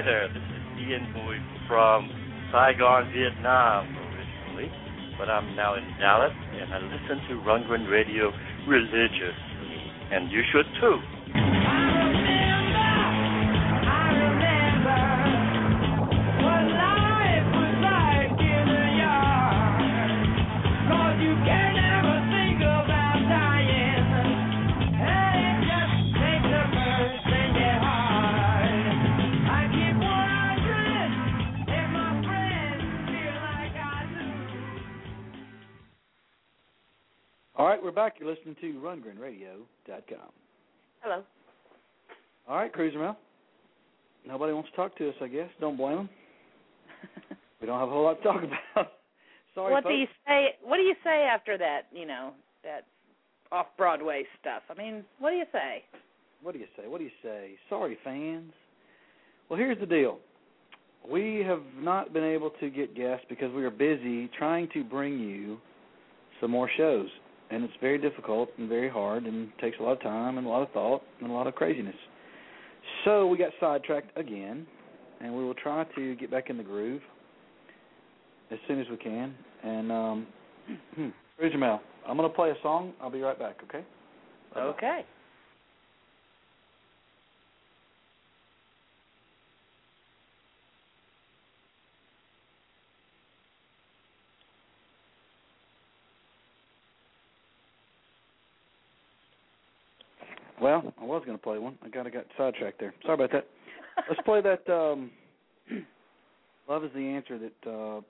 Hi there, this is Ian Boyd from Saigon, Vietnam originally, but I'm now in Dallas and I listen to Rundgren Radio religiously, and you should too. All right, we're back. You're listening to RundgrenRadio.com. Hello. All right, Cruiser Mel. Nobody wants to talk to us, I guess. Don't blame them. *laughs* we don't have a whole lot to talk about. *laughs* Sorry, what folks. do you say? What do you say after that? You know that off Broadway stuff. I mean, what do you say? What do you say? What do you say? Sorry, fans. Well, here's the deal. We have not been able to get guests because we are busy trying to bring you some more shows. And it's very difficult and very hard and takes a lot of time and a lot of thought and a lot of craziness. So we got sidetracked again, and we will try to get back in the groove as soon as we can. And um, *clears throat* Mel, I'm going to play a song. I'll be right back, okay? Bye-bye. Okay. Well, I was going to play one. I kind of got sidetracked there. Sorry about that. Let's play that. um *clears throat* Love is the answer that uh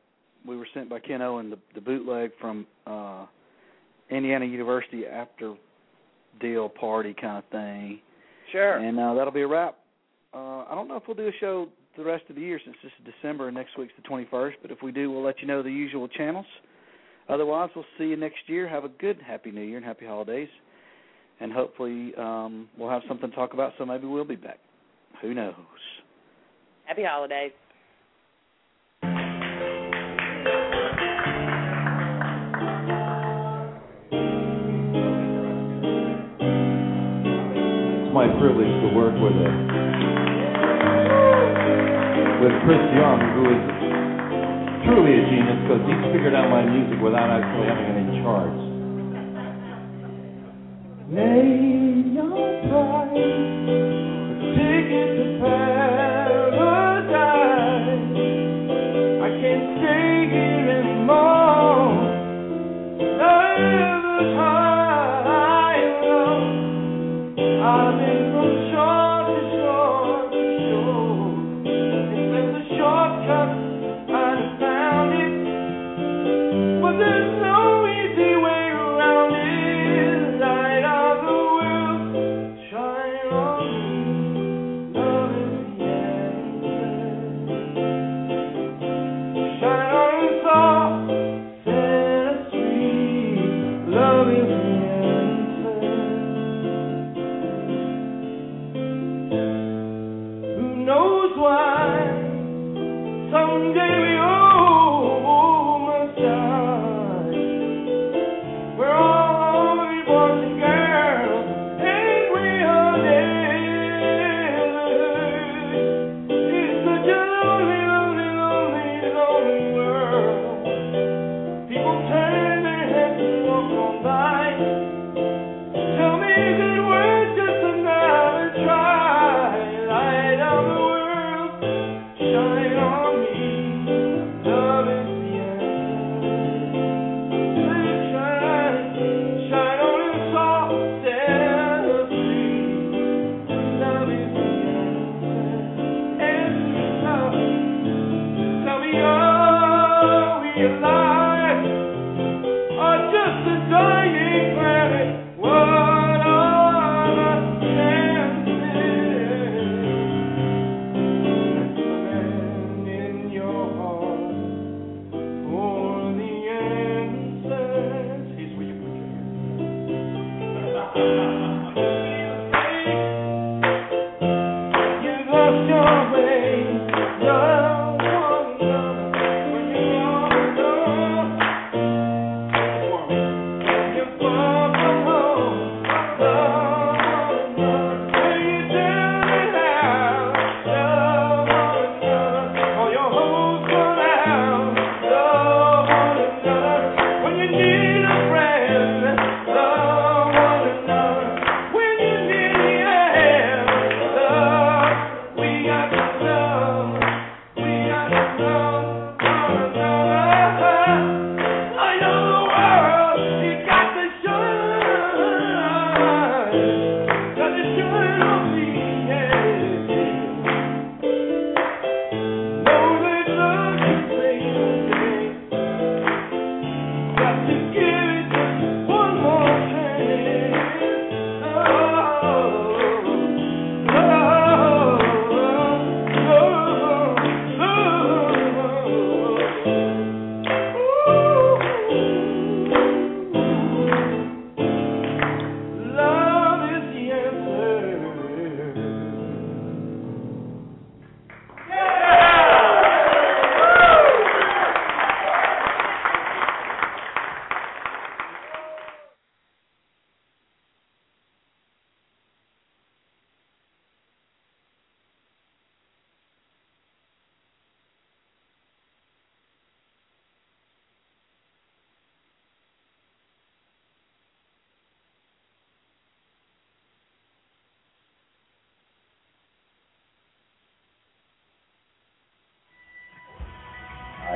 we were sent by Ken Owen, the, the bootleg from uh Indiana University after deal party kind of thing. Sure. And uh, that'll be a wrap. Uh, I don't know if we'll do a show the rest of the year since this is December and next week's the 21st, but if we do, we'll let you know the usual channels. Otherwise, we'll see you next year. Have a good Happy New Year and Happy Holidays. And hopefully, um, we'll have something to talk about, so maybe we'll be back. Who knows? Happy holidays. It's my privilege to work with a with Chris Young, who is truly a genius because he's figured out my music without actually having any charts. Name your price,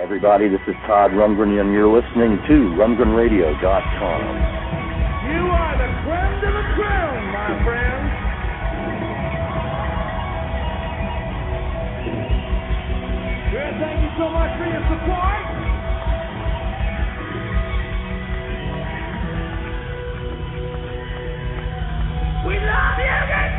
everybody. This is Todd Rundgren, and you're listening to RundgrenRadio.com. You are the creme de la creme, my friend. Well, thank you so much for your support. We love you!